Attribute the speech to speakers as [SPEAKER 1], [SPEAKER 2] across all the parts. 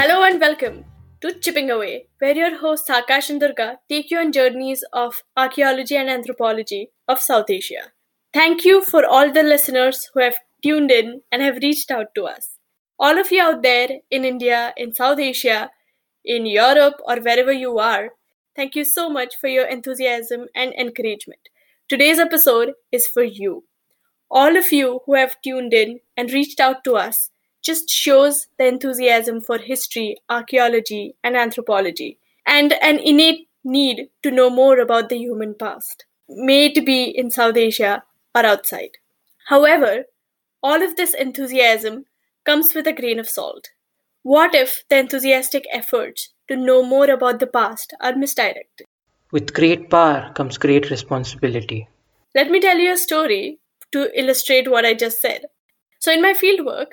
[SPEAKER 1] Hello and welcome to Chippin' Away, where your hosts Akash and Durga take you on journeys of archaeology and anthropology of South Asia. Thank you for all the listeners who have tuned in and have reached out to us. All of you out there in India, in South Asia, in Europe, or wherever you are, thank you so much for your enthusiasm and encouragement. Today's episode is for you. All of you who have tuned in and reached out to us just shows the enthusiasm for history, archaeology, and anthropology, and an innate need to know more about the human past, may it be in South Asia or outside. However, all of this enthusiasm comes with a grain of salt. What if the enthusiastic efforts to know more about the past are misdirected?
[SPEAKER 2] With great power comes great responsibility.
[SPEAKER 1] Let me tell you a story to illustrate what I just said. So, in my fieldwork,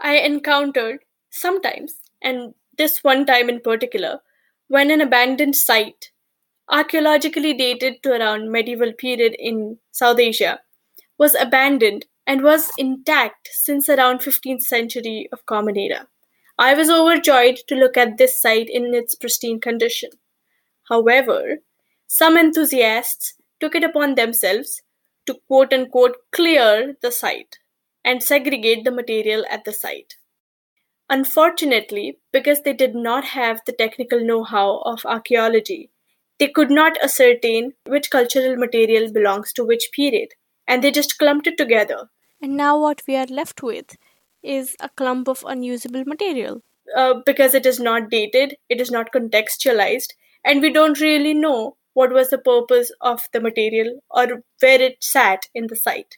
[SPEAKER 1] I encountered sometimes, and this one time in particular, when an abandoned site, archaeologically dated to around medieval period in South Asia, was abandoned and was intact since around 15th century of Common Era. I was overjoyed to look at this site in its pristine condition. However, some enthusiasts took it upon themselves to quote unquote clear the site and segregate the material at the site. Unfortunately, because they did not have the technical know how of archaeology, they could not ascertain which cultural material belongs to which period, and they just clumped it together.
[SPEAKER 3] And now what we are left with is a clump of unusable material.
[SPEAKER 1] Uh, because it is not dated, it is not contextualized, and we don't really know what was the purpose of the material or where it sat in the site.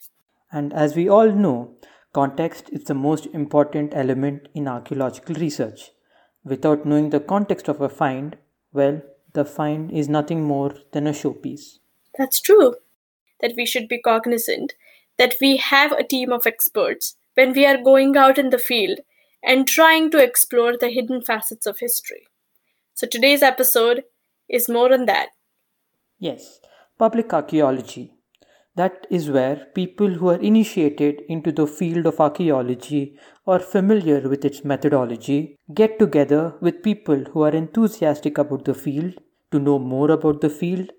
[SPEAKER 2] And as we all know, context is the most important element in archaeological research. Without knowing the context of a find, well, the find is nothing more than a showpiece.
[SPEAKER 1] That's true. That we should be cognizant that we have a team of experts when we are going out in the field and trying to explore the hidden facets of history. So today's episode is more on that.
[SPEAKER 2] Yes, public archaeology. That is where people who are initiated into the field of archaeology or familiar with its methodology get together with people who are enthusiastic about the field to know more about the field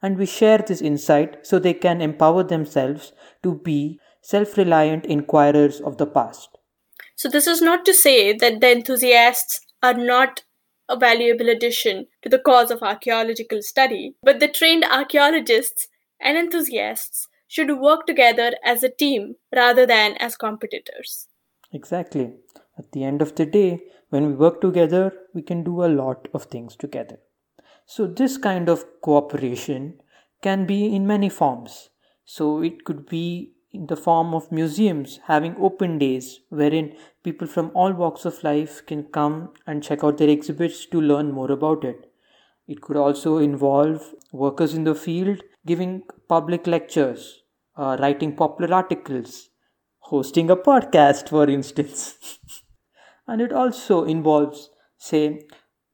[SPEAKER 2] and we share this insight so they can empower themselves to be self reliant inquirers of the past.
[SPEAKER 1] So, this is not to say that the enthusiasts are not a valuable addition to the cause of archaeological study, but the trained archaeologists and enthusiasts should work together as a team rather than as competitors.
[SPEAKER 2] Exactly. At the end of the day, when we work together, we can do a lot of things together. So, this kind of cooperation can be in many forms. So, it could be in the form of museums having open days wherein people from all walks of life can come and check out their exhibits to learn more about it. It could also involve workers in the field giving public lectures, uh, writing popular articles, hosting a podcast, for instance. and it also involves, say,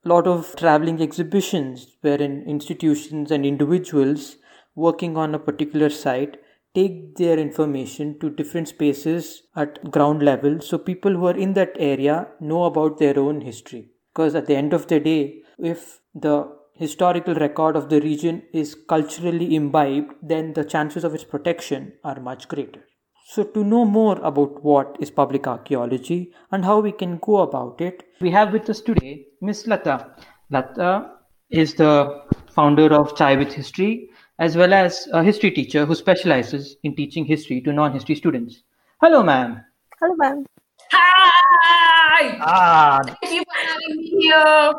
[SPEAKER 2] a lot of traveling exhibitions wherein institutions and individuals working on a particular site take their information to different spaces at ground level so people who are in that area know about their own history because at the end of the day if the historical record of the region is culturally imbibed then the chances of its protection are much greater so, to know more about what is public archaeology and how we can go about it, we have with us today Miss Latha. Latha is the founder of Chai with History, as well as a history teacher who specializes in teaching history to non history students. Hello, ma'am.
[SPEAKER 3] Hello, ma'am.
[SPEAKER 4] Hi!
[SPEAKER 2] Ah,
[SPEAKER 4] Thank you for having me here.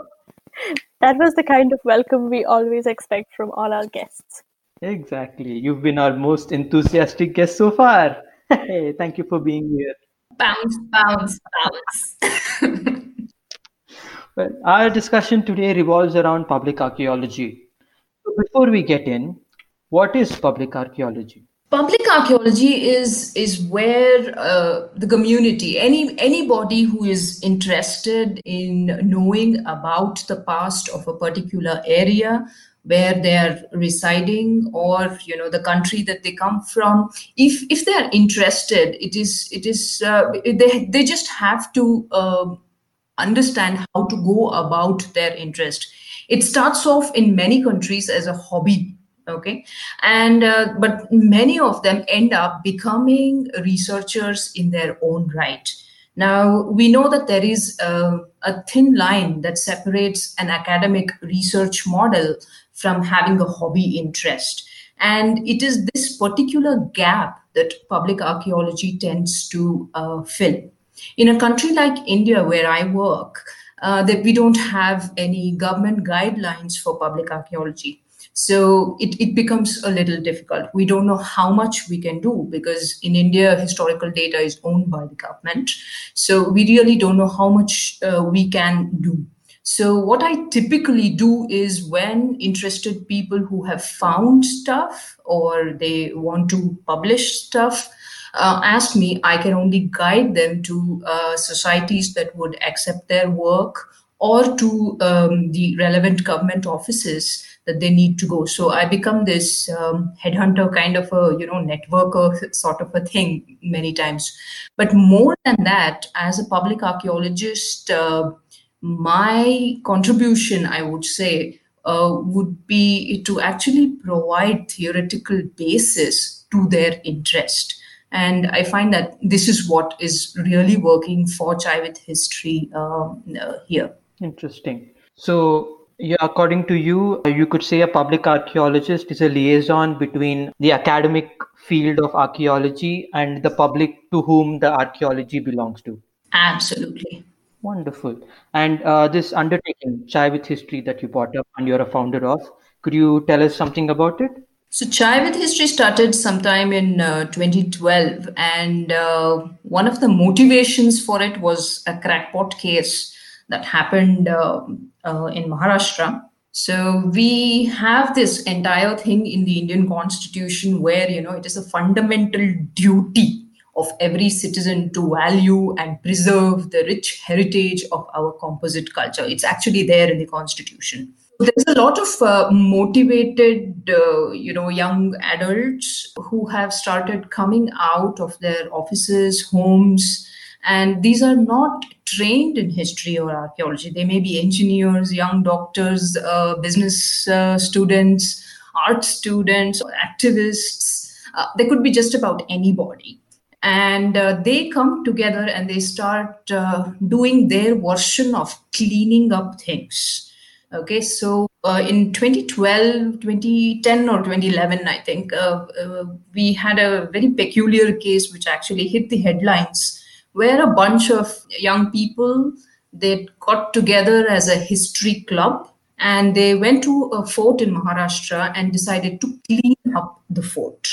[SPEAKER 3] That was the kind of welcome we always expect from all our guests.
[SPEAKER 2] exactly. You've been our most enthusiastic guest so far. Hey, thank you for being here.
[SPEAKER 4] Bounce, bounce, bounce.
[SPEAKER 2] Well, our discussion today revolves around public archaeology. So before we get in, what is public archaeology?
[SPEAKER 4] Public archaeology is is where uh, the community, any anybody who is interested in knowing about the past of a particular area where they are residing or you know the country that they come from if if they are interested it is it is uh, they they just have to um understand how to go about their interest. It starts off in many countries as a hobby okay. And uh, but many of them end up becoming researchers in their own right. Now we know that there is a, a thin line that separates an academic research model from having a hobby interest. And it is this particular gap that public archaeology tends to uh, fill. In a country like india where i work uh, that we don't have any government guidelines for public archaeology so it, it becomes a little difficult. We don't know how much we can do because in India, historical data is owned by the government. So we really don't know how much uh, we can do. So, what I typically do is when interested people who have found stuff or they want to publish stuff uh, ask me, I can only guide them to uh, societies that would accept their work or to um, the relevant government offices that they need to go. So I become this um, headhunter kind of a you know networker sort of a thing many times. But more than that, as a public archaeologist, uh, my contribution, I would say, uh, would be to actually provide theoretical basis to their interest. And I find that this is what is really working for Chai with History um, uh, here.
[SPEAKER 2] Interesting. So yeah, according to you, you could say a public archaeologist is a liaison between the academic field of archaeology and the public to whom the archaeology belongs to.
[SPEAKER 4] Absolutely.
[SPEAKER 2] Wonderful. And uh, this undertaking, Chai with History, that you brought up and you're a founder of, could you tell us something about it?
[SPEAKER 4] So, Chai with History started sometime in uh, 2012, and uh, one of the motivations for it was a crackpot case that happened uh, uh, in Maharashtra. So we have this entire thing in the Indian constitution where, you know, it is a fundamental duty of every citizen to value and preserve the rich heritage of our composite culture. It's actually there in the constitution. There's a lot of uh, motivated, uh, you know, young adults who have started coming out of their offices, homes, and these are not trained in history or archaeology. They may be engineers, young doctors, uh, business uh, students, art students, or activists. Uh, they could be just about anybody. And uh, they come together and they start uh, doing their version of cleaning up things. Okay, so uh, in 2012, 2010, or 2011, I think, we had a very peculiar case which actually hit the headlines where a bunch of young people they got together as a history club and they went to a fort in Maharashtra and decided to clean up the fort.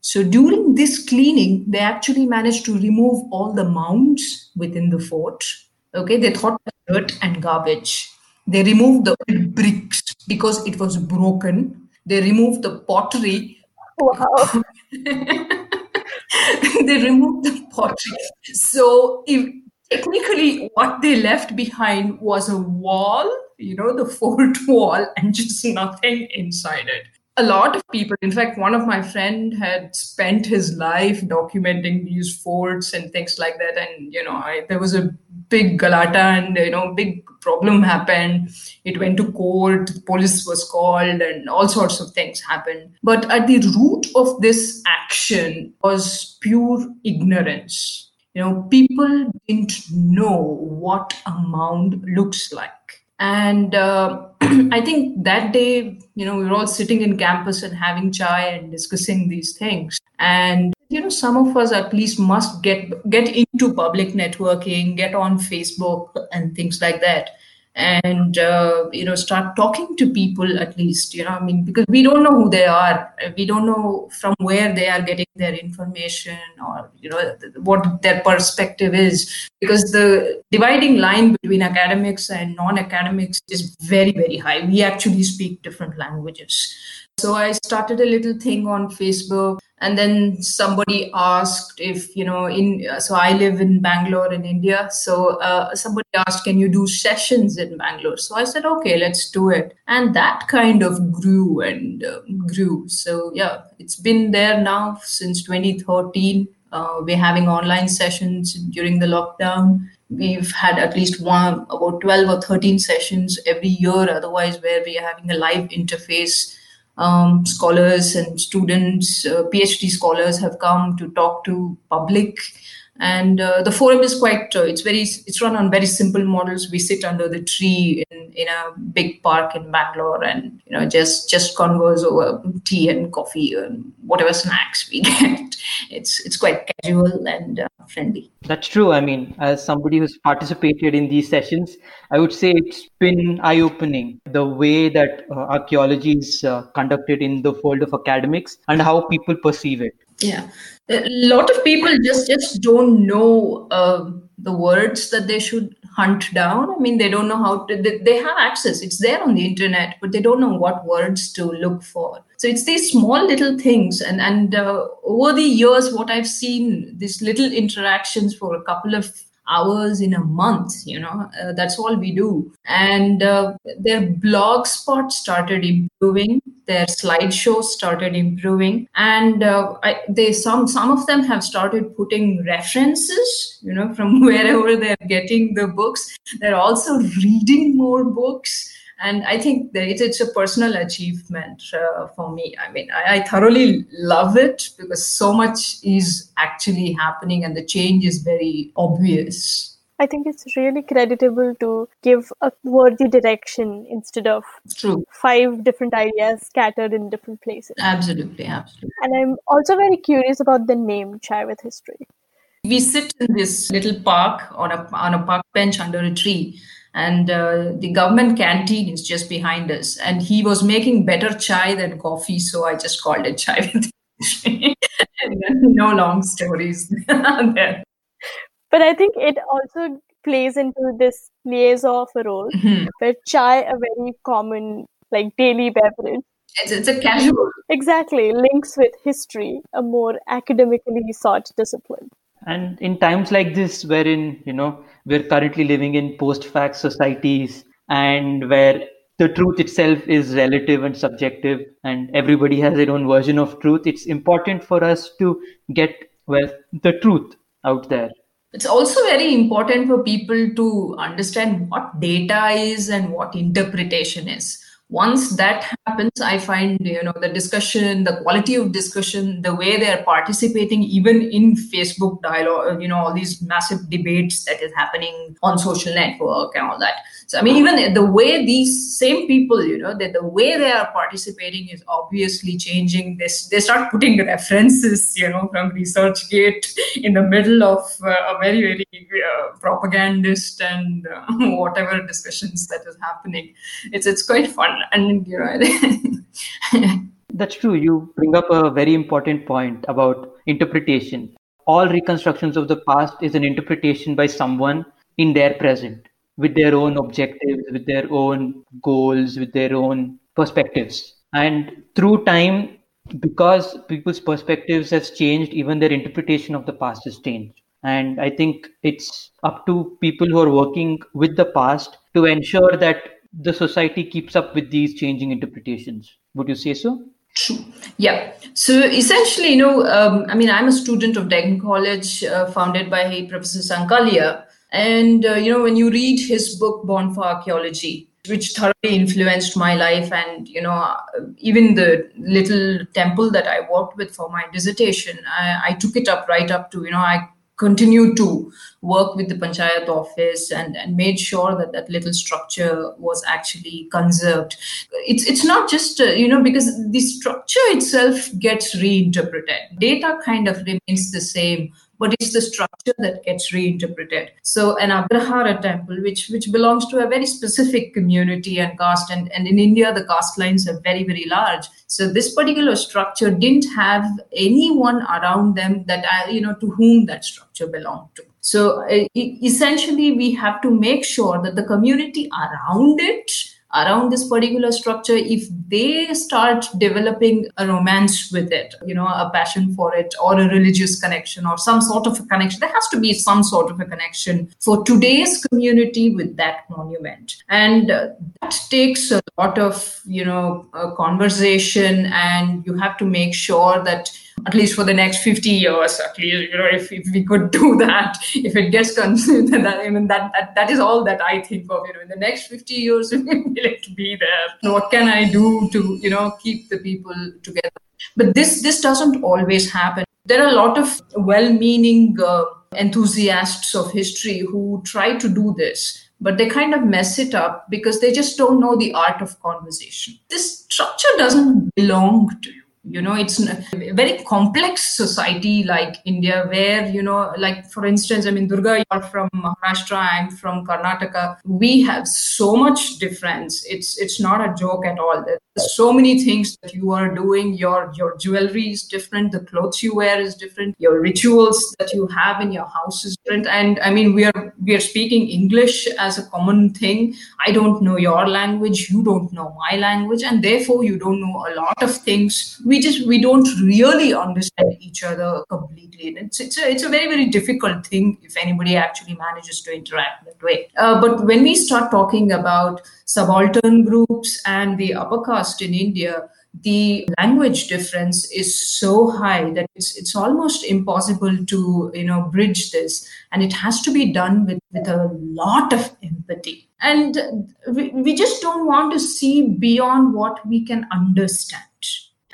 [SPEAKER 4] So during this cleaning, they actually managed to remove all the mounds within the fort. Okay, they thought dirt and garbage. They removed the bricks because it was broken. They removed the pottery.
[SPEAKER 3] Wow.
[SPEAKER 4] they removed the pottery. So if technically what they left behind was a wall, you know, the fort wall, and just nothing inside it a lot of people in fact one of my friend had spent his life documenting these forts and things like that and you know I, there was a big galata and you know big problem happened. It went to court police was called and all sorts of things happened. But at the root of this action was pure ignorance. You know people didn't know what a mound looks like. And uh, I think that day, you know, we were all sitting in campus and having chai and discussing these things. And you know, some of us at least must get get into public networking, get on Facebook and things like that. And uh, you know start talking to people at least you know i mean because we don't know who they are. We don't know from where they are getting their information or you know what their perspective is. Because the dividing line between academics and non-academics is very very high. We actually speak different languages so I started a little thing on Facebook, and then somebody asked if you know in. So I live in Bangalore in India. So uh, somebody asked, "Can you do sessions in Bangalore?" So I said, "Okay, let's do it," and that kind of grew and uh, grew. So yeah, it's been there now since 2013. Uh, we're having online sessions during the lockdown we've had at least one about 12 or 13 sessions every year otherwise where we are having a live interface um, scholars and students uh, phd scholars have come to talk to public and uh, the forum is quite uh, it's very it's run on very simple models. We sit under the tree in, in a big park in bangalore and you know just just converse over tea and coffee and whatever snacks we get. It's it's quite casual and uh, friendly.
[SPEAKER 2] That's true. I mean as somebody who's participated in these sessions i would say it's been eye opening the way that uh, archaeology is uh, conducted in the fold of academics and how people perceive it
[SPEAKER 4] yeah. A lot of people just just don't know uh, the words that they should hunt down. I mean they don't know how to they, they, have access. It's there on the internet but they don't know what words to look for. So it's these small little things and and uh, over the years what i've seen these little interactions for a couple of hours in a month you know uh, that's all we do. And uh, their blog spot started improving their slideshows started improving and uh, I, they some some of them have started putting references you know from wherever they're getting the books. They're also reading more books and i think that it's a personal achievement uh, for me i mean I, I, thoroughly love it because so much is actually happening and the change is very obvious
[SPEAKER 3] I think it's really creditable to give a worthy direction instead of
[SPEAKER 4] True.
[SPEAKER 3] five different ideas scattered in different places.
[SPEAKER 4] Absolutely, absolutely.
[SPEAKER 3] And I'm also very curious about the name Chai with History.
[SPEAKER 4] We sit in this little park on a on a park bench under a tree, and uh, the government canteen is just behind us. And he was making better chai than coffee, so I just called it chai with no long stories there.
[SPEAKER 3] But I think it also plays into this liaison of a role
[SPEAKER 4] mm-hmm.
[SPEAKER 3] where chai, a very common like daily beverage,
[SPEAKER 4] it's, it's a casual.
[SPEAKER 3] Exactly, links with history, a more academically sought discipline.
[SPEAKER 2] And in times like this, wherein you know we're currently living in post-fact societies, and where the truth itself is relative and subjective, and everybody has their own version of truth, it's important for us to get well the truth out there.
[SPEAKER 4] It's also very important for people to understand what data is and what interpretation is. Once that happens i find you know the discussion the quality of discussion the way they are participating even in facebook dialogue you know all these massive debates that is happening on social network and all that. So i mean even the way these same people you know that the way they are participating is obviously changing. This they start putting references you know from researchgate in the middle of uh, a very very uh, propagandist and uh, whatever discussions that is happening. It's it's quite fun. And you know
[SPEAKER 2] that's true. You bring up a very important point about interpretation. All reconstructions of the past is an interpretation by someone in their present with their own objectives with their own goals with their own perspectives. And through time because people's perspectives has changed even their interpretation of the past has changed. And i think it's up to people who are working with the past to ensure that the society keeps up with these changing interpretations. Would you say so?
[SPEAKER 4] True. Yeah. So essentially, you know, um, I mean, I'm a student of Deccan College, uh, founded by Professor Sankalia. And, uh, you know, when you read his book, Born for Archaeology, which thoroughly influenced my life, and, you know, even the little temple that I worked with for my dissertation, I, I took it up right up to, you know, I continued to work with the panchayat office and, and made sure that that little structure was actually conserved. It's it's not just uh, you know because the structure itself gets reinterpreted. Data kind of remains the same but it's the structure that gets reinterpreted. So an Agrahara temple, which which belongs to a very specific community and caste, and, and in India the caste lines are very, very large. So this particular structure didn't have anyone around them that I, you know, to whom that structure belonged to. So uh, essentially, we have to make sure that the community around it around this particular structure if they start developing a romance with it you know a passion for it or a religious connection or some sort of a connection there has to be some sort of a connection for today's community with that monument. And uh, that takes a lot of you know conversation and you have to make sure that at least for the next 50 years at least you know if, if we could do that if it gets consumed that i mean that, that that is all that i think of you know in the next 50 years will it be there? What can i do to you know keep the people together? But this this doesn't always happen. There are a lot of well-meaning uh, enthusiasts of history who try to do this but they kind of mess it up because they just don't know the art of conversation. This structure doesn't belong to you. You know it's very complex society like india where you know like for instance i mean durga you're from maharashtra i'm from karnataka. We have so much difference. It's it's not a joke at all. There's so many things that you are doing. Your your jewelry is different. The clothes you wear is different. Your rituals that you have in your house is different. And i mean we are we are speaking english as a common thing. I don't know your language. You don't know my language. And therefore you don't know a lot of things. We just we don't really understand each other completely. And it's it's a, it's a very very difficult thing if anybody actually manages to interact that way. Uh, but when we start talking about subaltern groups and the upper caste in india the language difference is so high that it's it's almost impossible to you know bridge this. And it has to be done with with a lot of empathy. And we, we just don't want to see beyond what we can understand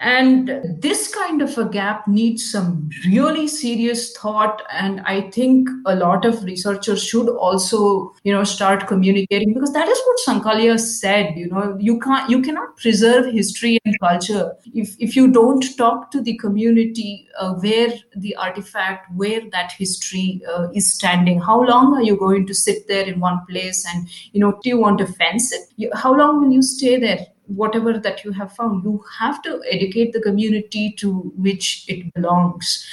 [SPEAKER 4] and this kind of a gap needs some really serious thought. And i think a lot of researchers should also you know start communicating because that is what sankalia said you know. You can't you cannot preserve history and culture. If if you don't talk to the community uh, where the artifact where that history uh, is standing how long are you going to sit there in one place and you know do you want to fence it? How long will you stay there whatever that you have found you have to educate the community to which it belongs.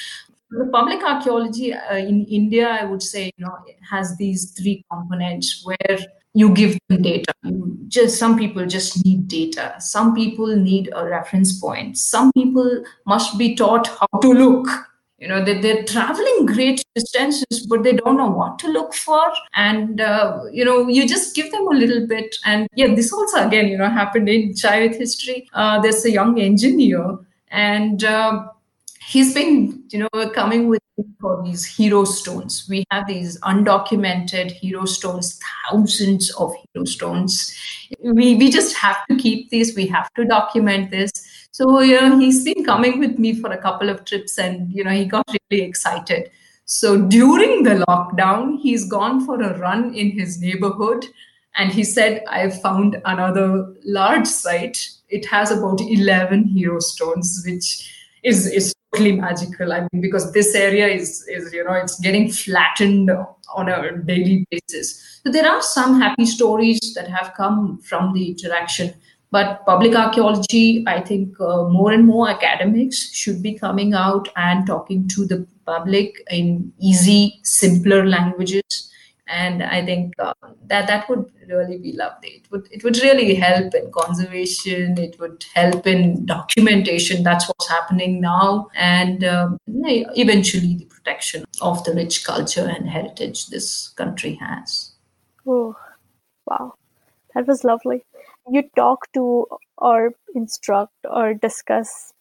[SPEAKER 4] The public archaeology uh, in india i would say you know has these three components where you give them data. You just some people just need data. Some people need a reference point. Some people must be taught how to look you know they, they're traveling great distances but they don't know what to look for. And uh, you know you just give them a little bit. And yeah this also again you know happened in chai with history. Uh, there's a young engineer and uh, he's been you know coming with for these hero stones. We have these undocumented hero stones thousands of hero stones. We we just have to keep these. We have to document this so you know he's been coming with me for a couple of trips and you know he got really excited so during the lockdown he's gone for a run in his neighborhood and he said i've found another large site it has about 11 hero stones which is is totally magical. I mean, because this area is is you know it's getting flattened on a daily basis. So there are some happy stories that have come from the interaction. But public archaeology, I think uh, more and more academics should be coming out and talking to the public in easy, simpler languages and I think uh, that that would really be lovely. It would it would really help in conservation. It would help in documentation. That's what's happening now, and um, eventually the protection of the rich culture and heritage this country has.
[SPEAKER 3] Oh, wow, that was lovely. You talk to or instruct or discuss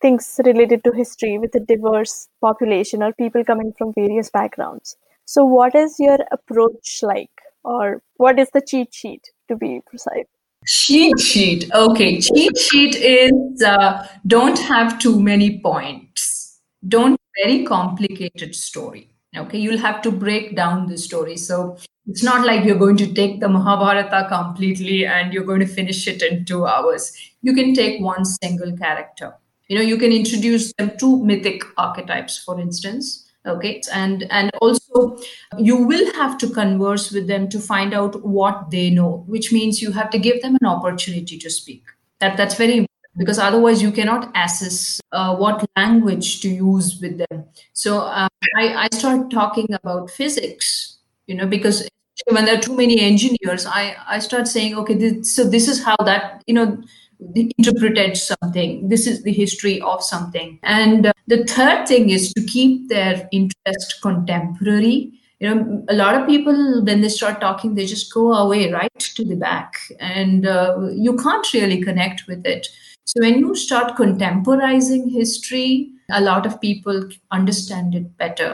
[SPEAKER 3] things related to history with a diverse population or people coming from various backgrounds so, what is your approach like, or what is the cheat sheet to be precise?
[SPEAKER 4] Cheat sheet. Okay, cheat sheet is uh, don't have too many points. Don't very complicated story. Okay, you'll have to break down the story. So it's not like you're going to take the Mahabharata completely and you're going to finish it in two hours. You can take one single character. You know, you can introduce them to mythic archetypes, for instance okay and and also you will have to converse with them to find out what they know which means you have to give them an opportunity to speak that that's very important because otherwise you cannot assess uh, what language to use with them so uh, I, I start talking about physics you know because when there are too many engineers i i start saying okay this, so this is how that you know interpreted something. This is the history of something. And uh, the third thing is to keep their interest contemporary. you know a lot of people when they start talking they just go away right to the back and uh, you can't really connect with it so when you start contemporizing history a lot of people understand it better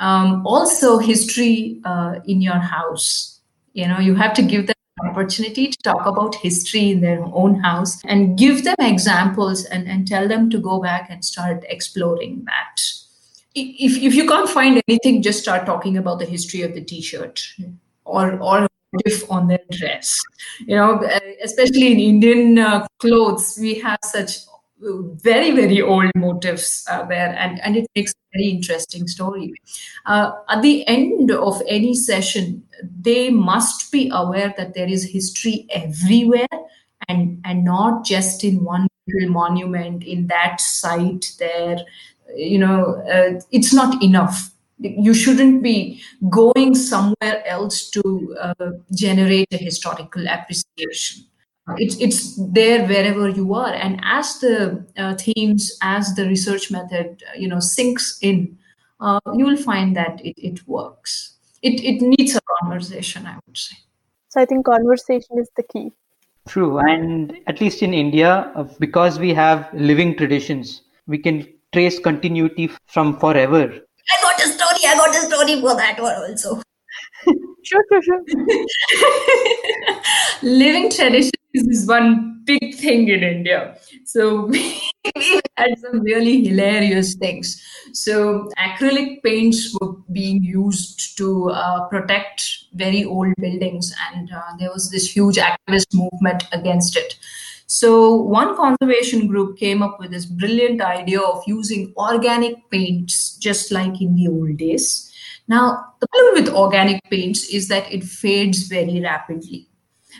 [SPEAKER 4] um, also history uh, in your house you know you have to give them opportunity to talk about history in their own house and give them examples and, and tell them to go back and start exploring that if, if you can't find anything, just start talking about the history of the t-shirt or or if on their dress. You know, especially in Indian uh, clothes, we have such very very old motifs uh, there, and and it makes a very interesting story. Uh, at the end of any session, they must be aware that there is history everywhere, and and not just in one little monument in that site there. You know uh, it's not enough. You shouldn't be going somewhere else to uh, generate a historical appreciation it's it's there wherever you are and as the uh, themes as the research method uh, you know sinks in uh, you will find that it, it works it, it needs a conversation i would say
[SPEAKER 3] so i think conversation is the key
[SPEAKER 2] true and at least in india uh, because we have living traditions we can trace continuity from forever.
[SPEAKER 4] I got a story. I got a story for that one also.
[SPEAKER 3] sure, sure, sure.
[SPEAKER 4] Living traditions is one big thing in India. So we, had some really hilarious things. So acrylic paints were being used to uh, protect very old buildings, and uh, there was this huge activist movement against it. So one conservation group came up with this brilliant idea of using organic paints, just like in the old days. Now, the problem with organic paints is that it fades very rapidly,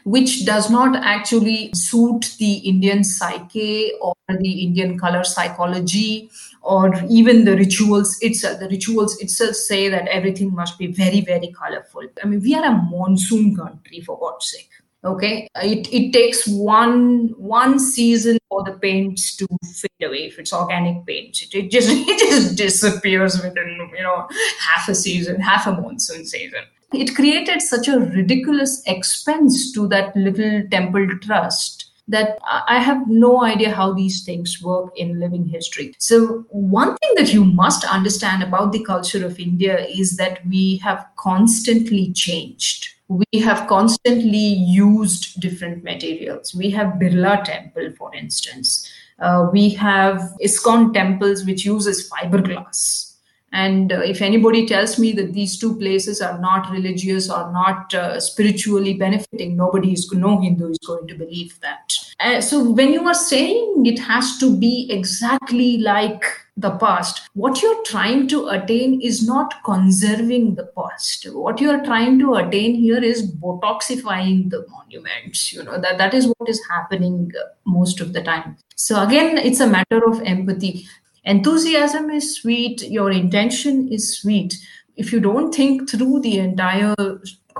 [SPEAKER 4] which does not actually suit the Indian psyche or the Indian color psychology or even the rituals itself. The rituals itself say that everything must be very, very colorful. I mean, we are a monsoon country, for God's sake okay? It, it takes one one season for the paints to fade away. If it's organic paint it, it just it just disappears within you know half a season half a monsoon season. It created such a ridiculous expense to that little temple trust that I have no idea how these things work in living history. So, one thing that you must understand about the culture of India is that we have constantly changed we have constantly used different materials. We have Birla Temple, for instance. Uh, we have ISKCON temples, which uses fiberglass. And uh, if anybody tells me that these two places are not religious or not uh, spiritually benefiting, nobody is no Hindu is going to believe that. Uh, so when you are saying it has to be exactly like the past, what you're trying to attain is not conserving the past. What you're trying to attain here is botoxifying the monuments. You know that that is what is happening most of the time. So again, it's a matter of empathy enthusiasm is sweet your intention is sweet if you don't think through the entire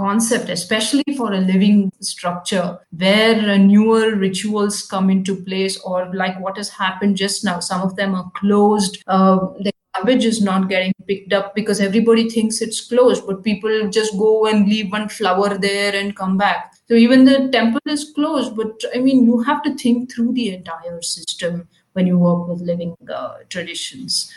[SPEAKER 4] concept especially for a living structure where newer rituals come into place or like what has happened just now some of them are closed uh, the garbage is not getting picked up because everybody thinks it's closed but people just go and leave one flower there and come back so even the temple is closed but i mean you have to think through the entire system when you work with living uh, traditions.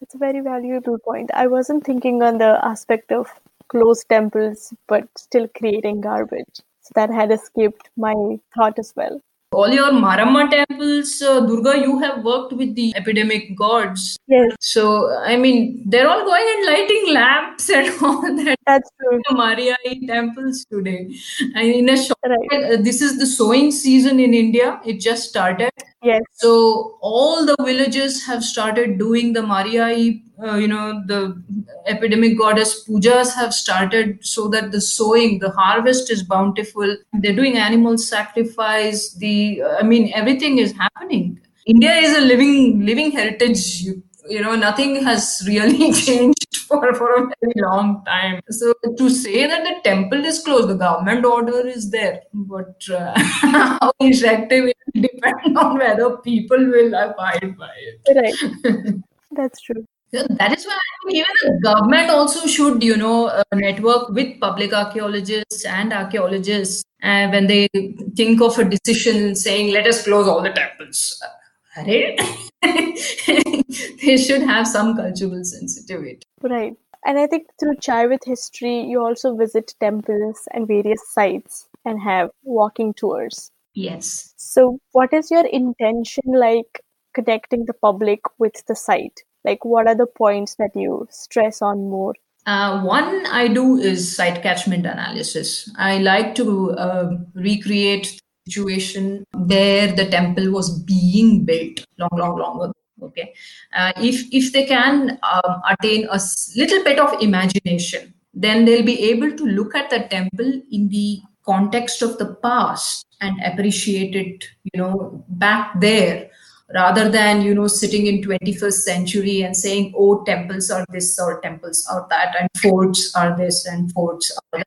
[SPEAKER 3] That's a very valuable point. I wasn't thinking on the aspect of closed temples, but still creating garbage. So that had escaped my thought as well
[SPEAKER 4] all your Maramma temples, uh, Durga, you have worked with the epidemic gods.
[SPEAKER 3] Yes.
[SPEAKER 4] So, I mean, they're all going and lighting lamps and all that.
[SPEAKER 3] That's true.
[SPEAKER 4] Mariai temples today. And in a short, right. uh, this is the sowing season in India. It just started.
[SPEAKER 3] Yes.
[SPEAKER 4] So all the villages have started doing the Mariai, uh, you know, the epidemic goddess pujas have started so that the sowing, the harvest is bountiful. They're doing animal sacrifice. The, I mean, everything is happening. India is a living, living heritage. You, know, nothing has really changed for, for a very long time. So to say that the temple is closed, the government order is there, but uh, how effective it depends on whether people will abide by it.
[SPEAKER 3] Right. That's true.
[SPEAKER 4] that is why I think even the government also should, you know, uh, network with public archaeologists and archaeologists uh, when they think of a decision saying, let us close all the temples. they should have some cultural sensitivity.
[SPEAKER 1] Right. And I think through Chai with History, you also visit temples and various sites and have walking tours.
[SPEAKER 4] Yes.
[SPEAKER 1] So, what is your intention like connecting the public with the site? Like, what are the points that you stress on more?
[SPEAKER 4] Uh, one I do is site catchment analysis. I like to uh, recreate situation where the temple was being built long, long, long ago. Okay, uh, if if they can um, attain a little bit of imagination, then they'll be able to look at the temple in the context of the past and appreciate it. You know, back there rather than you know sitting in 21st century and saying oh temples are this or temples are that and forts are this and forts are that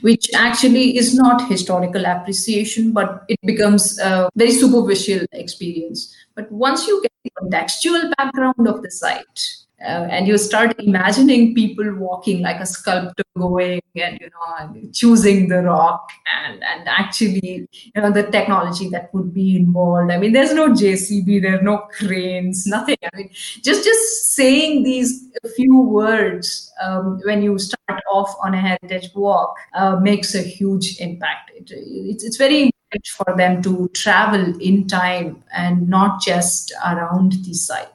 [SPEAKER 4] which actually is not historical appreciation but it becomes a very superficial experience. But once you get the contextual background of the site uh, and you start imagining people walking like a sculptor going and you know choosing the rock and and actually you know the technology that would be involved. I mean there's no jcb there are no cranes nothing. I mean just just saying these few words um, when you start off on a heritage walk uh, makes a huge impact. It, it's, it's very important for them to travel in time and not just around the site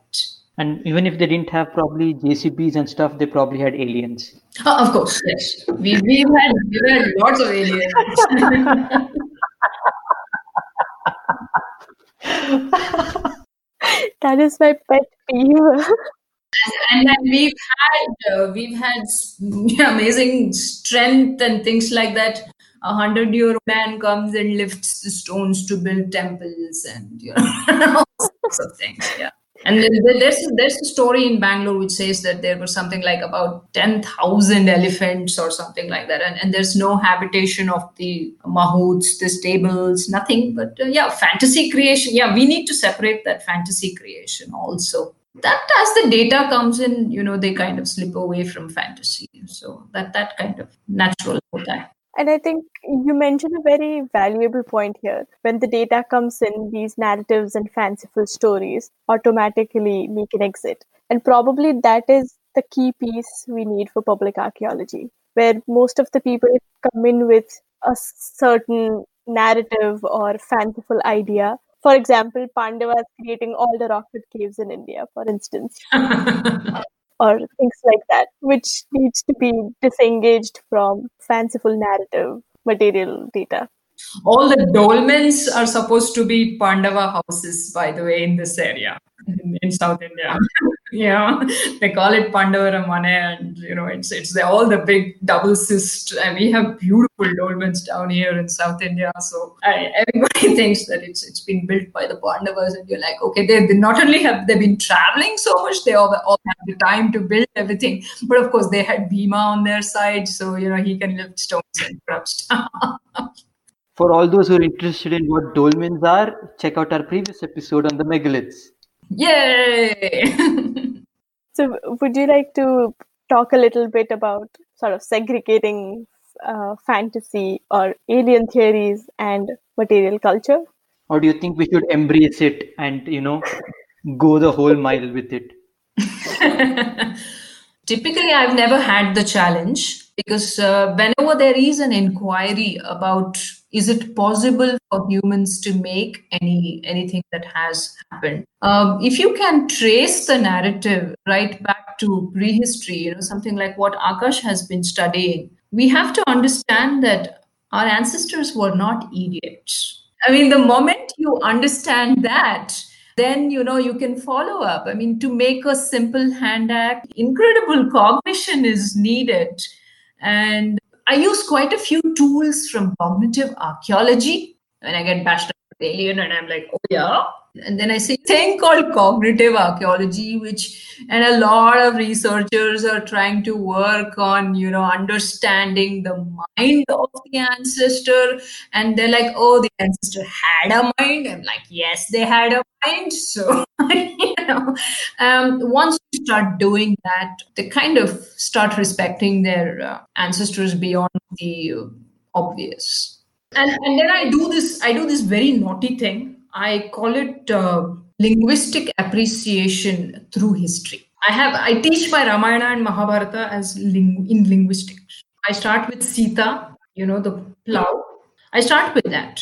[SPEAKER 2] and even if they didn't have probably JCBs and stuff, they probably had aliens.
[SPEAKER 4] Oh, of course, yes. We, we've, had, we've had lots of aliens.
[SPEAKER 1] that is my pet peeve.
[SPEAKER 4] and then we've had uh, we've had amazing strength and things like that. A hundred year old man comes and lifts the stones to build temples and you know all sorts of things. Yeah. And there's there's a story in Bangalore which says that there was something like about ten thousand elephants or something like that, and, and there's no habitation of the mahouts, the stables, nothing. But uh, yeah, fantasy creation. Yeah, we need to separate that fantasy creation also. That as the data comes in, you know, they kind of slip away from fantasy. So that that kind of natural that.
[SPEAKER 1] And I think you mentioned a very valuable point here. When the data comes in, these narratives and fanciful stories automatically make an exit. And probably that is the key piece we need for public archaeology, where most of the people come in with a certain narrative or fanciful idea. For example, Pandavas creating all the rock cut caves in India, for instance. or things like that, which needs to be disengaged from fanciful narrative material data.
[SPEAKER 4] All the dolmens are supposed to be Pandava houses, by the way, in this area in, in South India. yeah, they call it Pandava Pandavaramane, and you know, it's it's the, all the big double cist, and we have beautiful dolmens down here in South India. So I, everybody thinks that it's it's been built by the Pandavas, and you're like, okay, they, they not only have they been traveling so much, they all, all have the time to build everything, but of course they had Bhima on their side, so you know he can lift stones and drop stuff.
[SPEAKER 2] For all those who are interested in what dolmens are, check out our previous episode on the megaliths.
[SPEAKER 4] Yay!
[SPEAKER 1] so, would you like to talk a little bit about sort of segregating uh, fantasy or alien theories and material culture?
[SPEAKER 2] Or do you think we should embrace it and, you know, go the whole mile with it?
[SPEAKER 4] Typically, I've never had the challenge because uh, whenever there is an inquiry about is it possible for humans to make any anything that has happened um, if you can trace the narrative right back to prehistory you know something like what akash has been studying we have to understand that our ancestors were not idiots. I mean the moment you understand that then you know you can follow up. I mean to make a simple hand axe incredible cognition is needed and I use quite a few tools from cognitive archaeology. When I get bashed alien and I'm like, oh yeah. And then I see a thing called cognitive archaeology, which and a lot of researchers are trying to work on, you know, understanding the mind of the ancestor. And they're like, oh, the ancestor had a mind. I'm like, yes, they had a mind. So, you know, um, once you start doing that, they kind of start respecting their uh, ancestors beyond the obvious. And, and then I do this, I do this very naughty thing. I call it uh, linguistic appreciation through history. I have I teach my Ramayana and Mahabharata as ling- in linguistics. I start with Sita, you know, the plow. I start with that.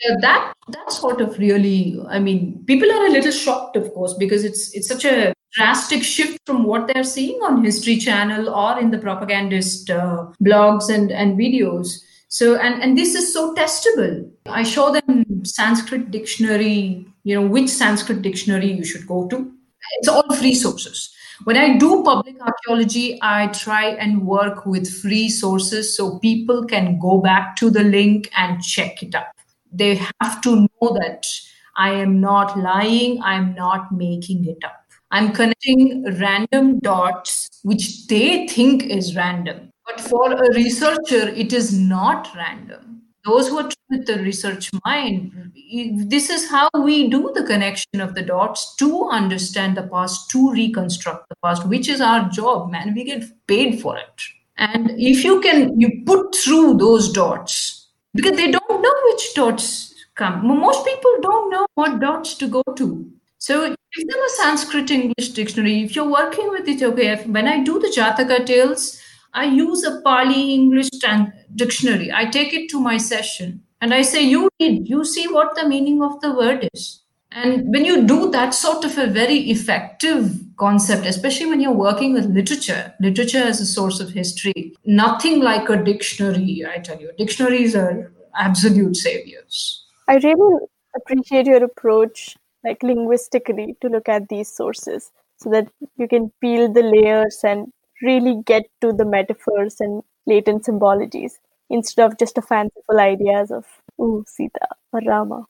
[SPEAKER 4] Yeah, that that sort of really i mean people are a little shocked of course because it's it's such a drastic shift from what they're seeing on history channel or in the propagandist uh, blogs and and videos so and and this is so testable i show them sanskrit dictionary you know which sanskrit dictionary you should go to it's all free sources when i do public archaeology i try and work with free sources so people can go back to the link and check it up. they have to know that I am not lying, I'm not making it up. I'm connecting random dots which they think is random. But for a researcher, it is not random. Those who are with the research mind, this is how we do the connection of the dots to understand the past, to reconstruct the past, which is our job, man. We get paid for it. And if you can, you put through those dots, because they don't know which dots come. Most people don't know what dots to go to. So give them a Sanskrit English dictionary. If you're working with it, okay, if, when I do the Jataka tales, I use a Pali English dictionary. I take it to my session and I say, you read, you see what the meaning of the word is. And when you do that sort of a very effective concept, especially when you're working with literature, literature as a source of history, nothing like a dictionary, I tell you. Dictionaries are absolute saviors.
[SPEAKER 3] I really appreciate your approach, like linguistically, to look at these sources so that you can peel the layers and really get to the metaphors and latent symbologies instead of just a fanciful ideas of, ooh, Sita or Rama.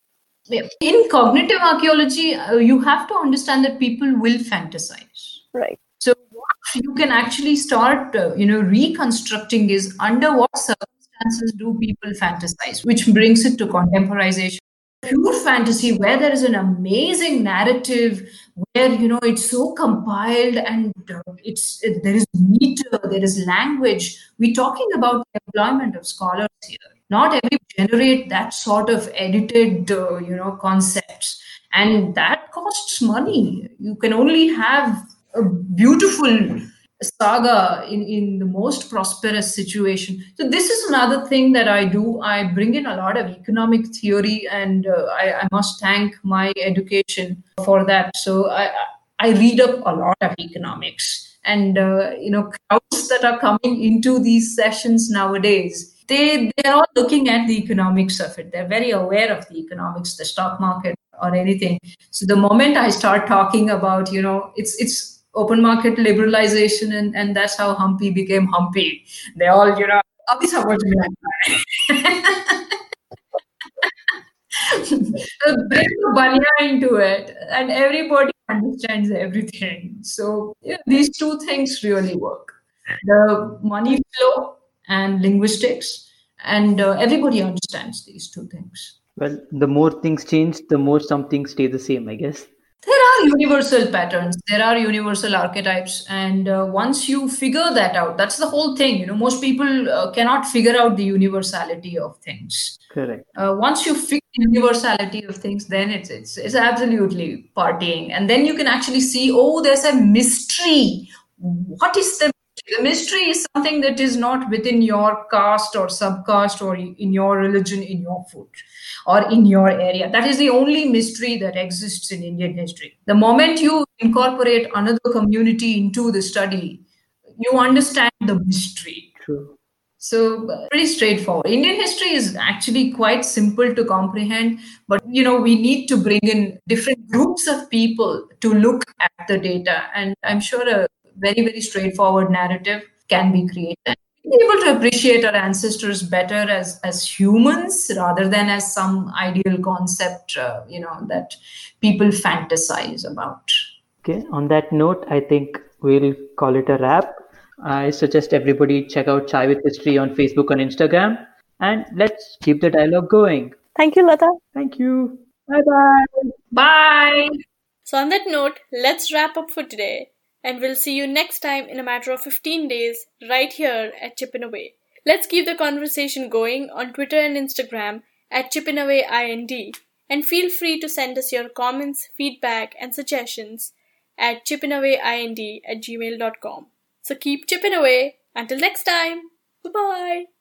[SPEAKER 4] In cognitive archaeology uh, you have to understand that people will fantasize.
[SPEAKER 3] Right.
[SPEAKER 4] So what you can actually start uh, you know reconstructing is under what circumstances do people fantasize which brings it to contemporization pure fantasy where there is an amazing narrative where you know it's so compiled and uh, it's it, there is meter there is language. We're talking about the employment of scholars here. Not every generate that sort of edited uh, you know concepts. And that costs money. You can only have a beautiful saga in, in the most prosperous situation. So this is another thing that i do. I bring in a lot of economic theory and uh, I, I must thank my education for that. So i i read up a lot of economics and uh, you know crowds that are coming into these sessions nowadays they they're all looking at the economics of it. They're very aware of the economics the stock market or anything. So the moment i start talking about you know it's it's open market liberalization, and, and that's how Hampi became Hampi. They all, you know, bring the banya into it, and everybody understands everything. So yeah, these two things really work: the money flow and linguistics, and uh, everybody understands these two things.
[SPEAKER 2] Well, the more things change, the more something stay the same, I guess.
[SPEAKER 4] There are universal patterns, there are universal archetypes. And uh, once you figure that out, that's the whole thing. You know, most people uh, cannot figure out the universality of things.
[SPEAKER 2] Correct.
[SPEAKER 4] Uh, once you figure the universality of things, then it's, it's, it's absolutely partying. And then you can actually see, oh, there's a mystery. What is the the mystery is something that is not within your caste or subcaste or in your religion, in your food or in your area. That is the only mystery that exists in Indian history. The moment you incorporate another community into the study, you understand the mystery.
[SPEAKER 2] True.
[SPEAKER 4] So pretty straightforward. Indian history is actually quite simple to comprehend, but you know we need to bring in different groups of people to look at the data, and I'm sure a very, very straightforward narrative can be created. Be able to appreciate our ancestors better as as humans rather than as some ideal concept, uh, you know, that people fantasize about.
[SPEAKER 2] Okay. On that note, I think we'll call it a wrap. I suggest everybody check out Chai with History on Facebook and Instagram, and let's keep the dialogue going.
[SPEAKER 3] Thank you, Latha.
[SPEAKER 2] Thank you.
[SPEAKER 3] Bye bye.
[SPEAKER 4] Bye.
[SPEAKER 1] So, on that note, let's wrap up for today. And we'll see you next time in a matter of 15 days, right here at Chippin' Away. Let's keep the conversation going on Twitter and Instagram at chippinawayInd. And feel free to send us your comments, feedback, and suggestions at chippinawayInd at gmail.com. So keep chipping away. Until next time. Bye bye.